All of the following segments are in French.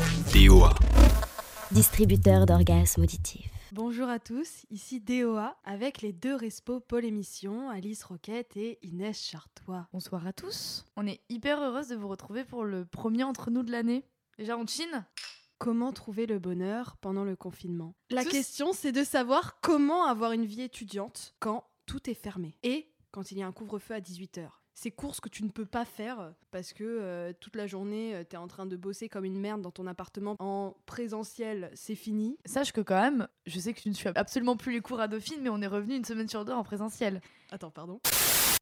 DOA. Distributeur d'orgasmes auditifs. Bonjour à tous, ici DOA avec les deux respos Paul Émission, Alice Roquette et Inès Chartois. Bonsoir à tous. On est hyper heureuse de vous retrouver pour le premier entre nous de l'année. Déjà on chine Comment trouver le bonheur pendant le confinement? La Tous- question c'est de savoir comment avoir une vie étudiante quand tout est fermé et quand il y a un couvre-feu à 18h. Ces courses que tu ne peux pas faire parce que euh, toute la journée tu es en train de bosser comme une merde dans ton appartement en présentiel, c'est fini. Sache que quand même, je sais que tu ne suis absolument plus les cours à Dauphine, mais on est revenu une semaine sur deux en présentiel. Attends, pardon.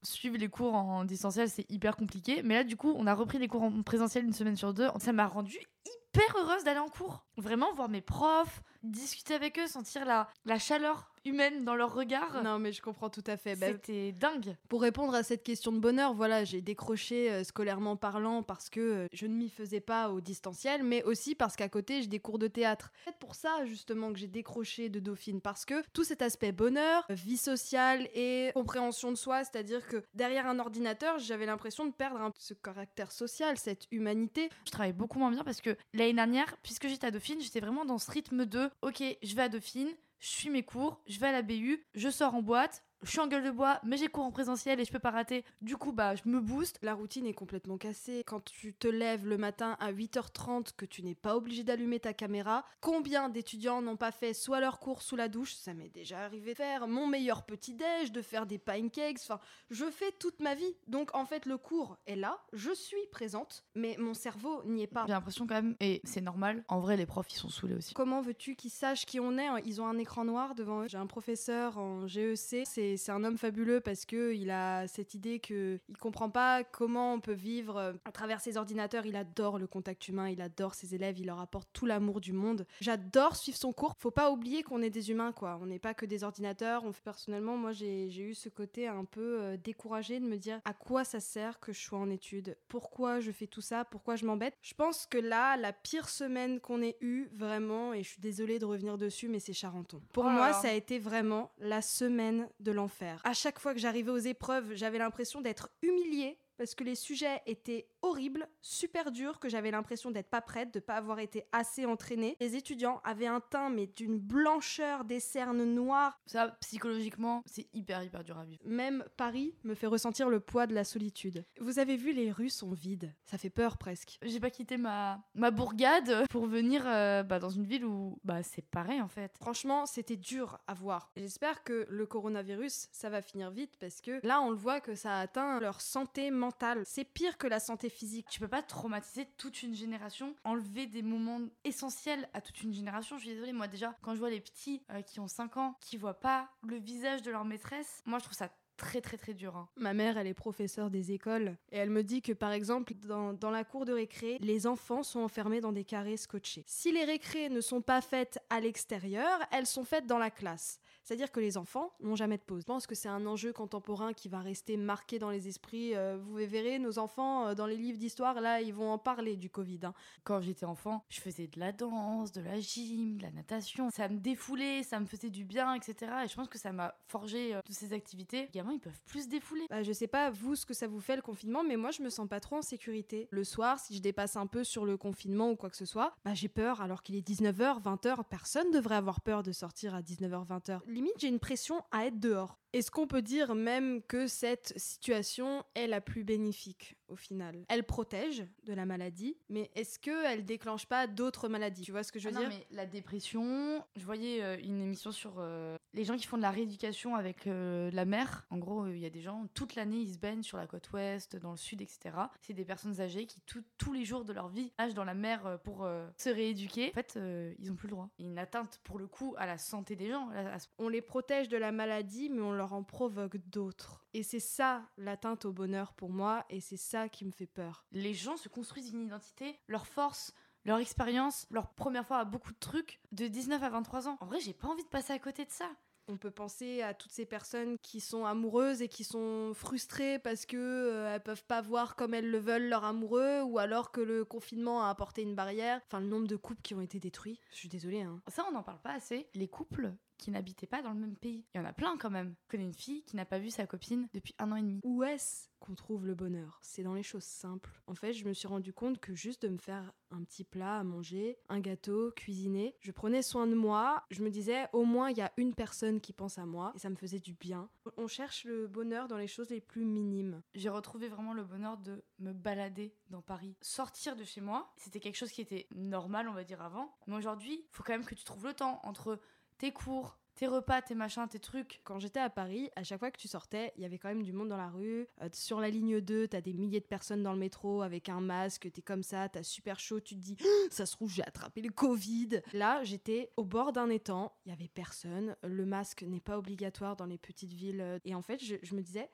Suivre les cours en distanciel, c'est hyper compliqué. Mais là, du coup, on a repris les cours en présentiel une semaine sur deux. Ça m'a rendu hyper heureuse d'aller en cours. Vraiment, voir mes profs, discuter avec eux, sentir la, la chaleur humaine dans leur regard. Non mais je comprends tout à fait. Bah, C'était dingue. Pour répondre à cette question de bonheur, voilà, j'ai décroché euh, scolairement parlant parce que euh, je ne m'y faisais pas au distanciel, mais aussi parce qu'à côté j'ai des cours de théâtre. C'est pour ça justement que j'ai décroché de Dauphine, parce que tout cet aspect bonheur, vie sociale et compréhension de soi, c'est-à-dire que derrière un ordinateur, j'avais l'impression de perdre un- ce caractère social, cette humanité. Je travaille beaucoup moins bien parce que l'année dernière, puisque j'étais à Dauphine, j'étais vraiment dans ce rythme de ok, je vais à Dauphine, je suis mes cours, je vais à la BU, je sors en boîte, je suis en gueule de bois, mais j'ai cours en présentiel et je peux pas rater. Du coup, bah, je me booste. La routine est complètement cassée. Quand tu te lèves le matin à 8h30, que tu n'es pas obligé d'allumer ta caméra, combien d'étudiants n'ont pas fait soit leur cours sous la douche, ça m'est déjà arrivé de faire mon meilleur petit-déj, de faire des pancakes, enfin, je fais toute ma vie. Donc en fait, le cours est là, je suis présente, mais mon cerveau n'y est pas. J'ai l'impression quand même, et c'est normal, en vrai, les profs ils sont saoulés aussi. Comment veux-tu qu'ils sachent qui on est Ils ont un écran noir devant eux. J'ai un professeur en GEC. C'est un homme fabuleux parce que il a cette idée que il comprend pas comment on peut vivre euh, à travers ses ordinateurs. Il adore le contact humain. Il adore ses élèves. Il leur apporte tout l'amour du monde. J'adore suivre son cours. Faut pas oublier qu'on est des humains, quoi. On n'est pas que des ordinateurs. Personnellement, moi, j'ai j'ai eu ce côté un peu euh, découragé de me dire à quoi ça sert que je sois en études? Pourquoi je fais tout ça? Pourquoi je m'embête? Je pense que là, la pire semaine qu'on ait eue, vraiment, et je suis désolée de revenir dessus, mais c'est Charenton. Pour Oh moi, ça a été vraiment la semaine de l'enfer. À chaque fois que j'arrivais aux épreuves, j'avais l'impression d'être humiliée parce que les sujets étaient horribles, super durs, que j'avais l'impression d'être pas prête, de pas avoir été assez entraînée. Les étudiants avaient un teint mais d'une blancheur, des cernes noires. Ça, psychologiquement, c'est hyper hyper dur à vivre. Même Paris me fait ressentir le poids de la solitude. Vous avez vu, les rues sont vides. Ça fait peur presque. J'ai pas quitté ma, ma bourgade pour venir euh, bah, dans une ville où bah, c'est pareil en fait. Franchement, c'était dur à voir. J'espère que le coronavirus, ça va finir vite parce que là, on le voit que ça a atteint leur santé mentale. C'est pire que la santé physique. Tu peux pas traumatiser toute une génération, enlever des moments essentiels à toute une génération. Je suis désolée, moi déjà, quand je vois les petits euh, qui ont 5 ans, qui voient pas le visage de leur maîtresse, moi je trouve ça très très très dur. hein. Ma mère, elle est professeure des écoles et elle me dit que par exemple, dans, dans la cour de récré, les enfants sont enfermés dans des carrés scotchés. Si les récrés ne sont pas faites à l'extérieur, elles sont faites dans la classe. C'est-à-dire que les enfants n'ont jamais de pause. Je pense que c'est un enjeu contemporain qui va rester marqué dans les esprits. Euh, vous verrez, nos enfants, euh, dans les livres d'histoire, là, ils vont en parler du Covid. hein. Quand j'étais enfant, je faisais de la danse, de la gym, de la natation. Ça me défoulait, ça me faisait du bien, etc. Et je pense que ça m'a forgé euh, toutes ces activités. Les gamins, ils peuvent plus se défouler. Bah, je sais pas vous ce que ça vous fait le confinement, mais moi je me sens pas trop en sécurité. Le soir, si je dépasse un peu sur le confinement ou quoi que ce soit, bah j'ai peur alors qu'il est 19h, 20h. Personne devrait avoir peur de sortir à 19h, 20h. Limite, j'ai une pression à être dehors. Est-ce qu'on peut dire même que cette situation est la plus bénéfique au final? Elle protège de la maladie, mais est-ce qu'elle déclenche pas d'autres maladies? Tu vois ce que je veux Ah non, dire? mais la dépression, je voyais euh, une émission sur euh, les gens qui font de la rééducation avec euh, la mer. En gros, euh, il y a des gens, toute l'année, ils se baignent sur la côte ouest, dans le sud, etc. C'est des personnes âgées qui, tout- tous les jours de leur vie, nagent dans la mer pour se rééduquer. En fait, ils ont plus le droit. Il y a une atteinte, pour le coup, à la santé des gens. à- On les protège de la maladie, mais on leur en provoque d'autres. Et c'est ça l'atteinte au bonheur pour moi, et c'est ça qui me fait peur. Les gens se construisent une identité, leur force, leur expérience, leur première fois à beaucoup de trucs, de 19 à 23 ans. En vrai, j'ai pas envie de passer à côté de ça. On peut penser à toutes ces personnes qui sont amoureuses et qui sont frustrées parce que euh, elles peuvent pas voir comme elles le veulent leur amoureux ou alors que le confinement a apporté une barrière. Enfin, le nombre de couples qui ont été détruits. Je suis désolée. Hein. Ça, on n'en parle pas assez. Les couples qui n'habitaient pas dans le même pays. Il y en a plein quand même. Je connais une fille qui n'a pas vu sa copine depuis un an et demi. Où est-ce qu'on trouve le bonheur? C'est dans les choses simples. En fait, je me suis rendu compte que juste de me faire un petit plat à manger, un gâteau, cuisiner, je prenais soin de moi. Je me disais, au moins, il y a une personne qui pense à moi et ça me faisait du bien. On cherche le bonheur dans les choses les plus minimes. J'ai retrouvé vraiment le bonheur de me balader dans Paris. Sortir de chez moi, c'était quelque chose qui était normal, on va dire, avant. Mais aujourd'hui, il faut quand même que tu trouves le temps entre tes cours, tes repas, tes machins, tes trucs. Quand j'étais à Paris, à chaque fois que tu sortais, il y avait quand même du monde dans la rue. Euh, sur la ligne 2, t'as des milliers de personnes dans le métro avec un masque, t'es comme ça, t'as super chaud, tu te dis ça se trouve j'ai attrapé le Covid. Là, j'étais au bord d'un étang, il y avait personne, le masque n'est pas obligatoire dans les petites villes et en fait, je me disais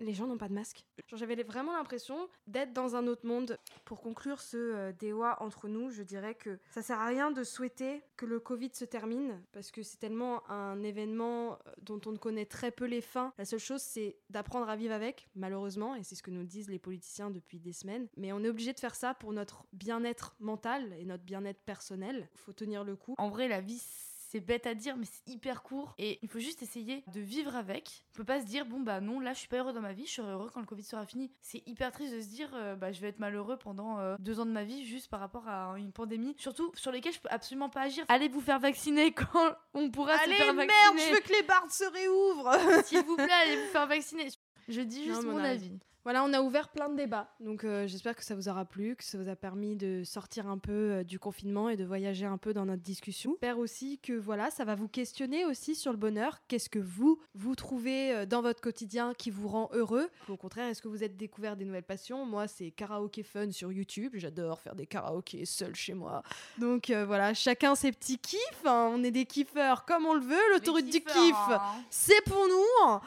les gens n'ont pas de masque. J'avais vraiment l'impression d'être dans un autre monde. Pour conclure ce euh, entre nous, je dirais que ça sert à rien de souhaiter que le Covid se termine parce que c'est tellement un événement euh, dont on ne connaît très peu les fins. La seule chose, c'est d'apprendre à vivre avec, malheureusement, et c'est ce que nous disent les politiciens depuis des semaines. Mais on est obligé de faire ça pour notre bien-être mental et notre bien-être personnel. Faut tenir le coup. En vrai, la vie, c'est bête à dire, mais c'est hyper court. Et il faut juste essayer de vivre avec. On peut pas se dire, bon, bah non, là, je suis pas heureux dans ma vie, je serai heureux quand le Covid sera fini. C'est hyper triste de se dire, euh, bah, je vais être malheureux pendant euh, deux ans de ma vie juste par rapport à une pandémie. Surtout sur lesquelles je peux absolument pas agir. Allez vous faire vacciner quand on pourra Allez, se faire merde, vacciner. je veux que les barres se réouvrent S'il vous plaît, allez vous faire vacciner. Je dis juste mon avis. Voilà, on a ouvert plein de débats. Donc euh, j'espère que ça vous aura plu, que ça vous a permis de sortir un peu euh, du confinement et de voyager un peu dans notre discussion. J'espère aussi que voilà, ça va vous questionner aussi sur le bonheur. Qu'est-ce que vous, vous trouvez euh, dans votre quotidien qui vous rend heureux? Au contraire, est-ce que vous êtes découvert des nouvelles passions? Moi, c'est karaoké fun sur YouTube. J'adore faire des karaokés seul chez moi. Donc voilà, chacun ses petits kiffs. hein. On est des kiffeurs comme on le veut. L'autoroute du kiff, hein. c'est pour nous.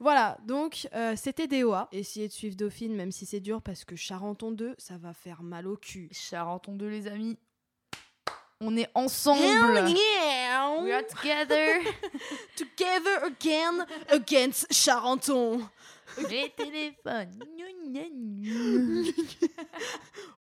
Voilà, donc euh, c'était DOA. Essayez de suivre Dauphine, même si c'est dur, parce que Charenton 2, ça va faire mal au cul. Charenton 2, les amis. On est ensemble. We are together. Together again against Charenton. Les téléphones.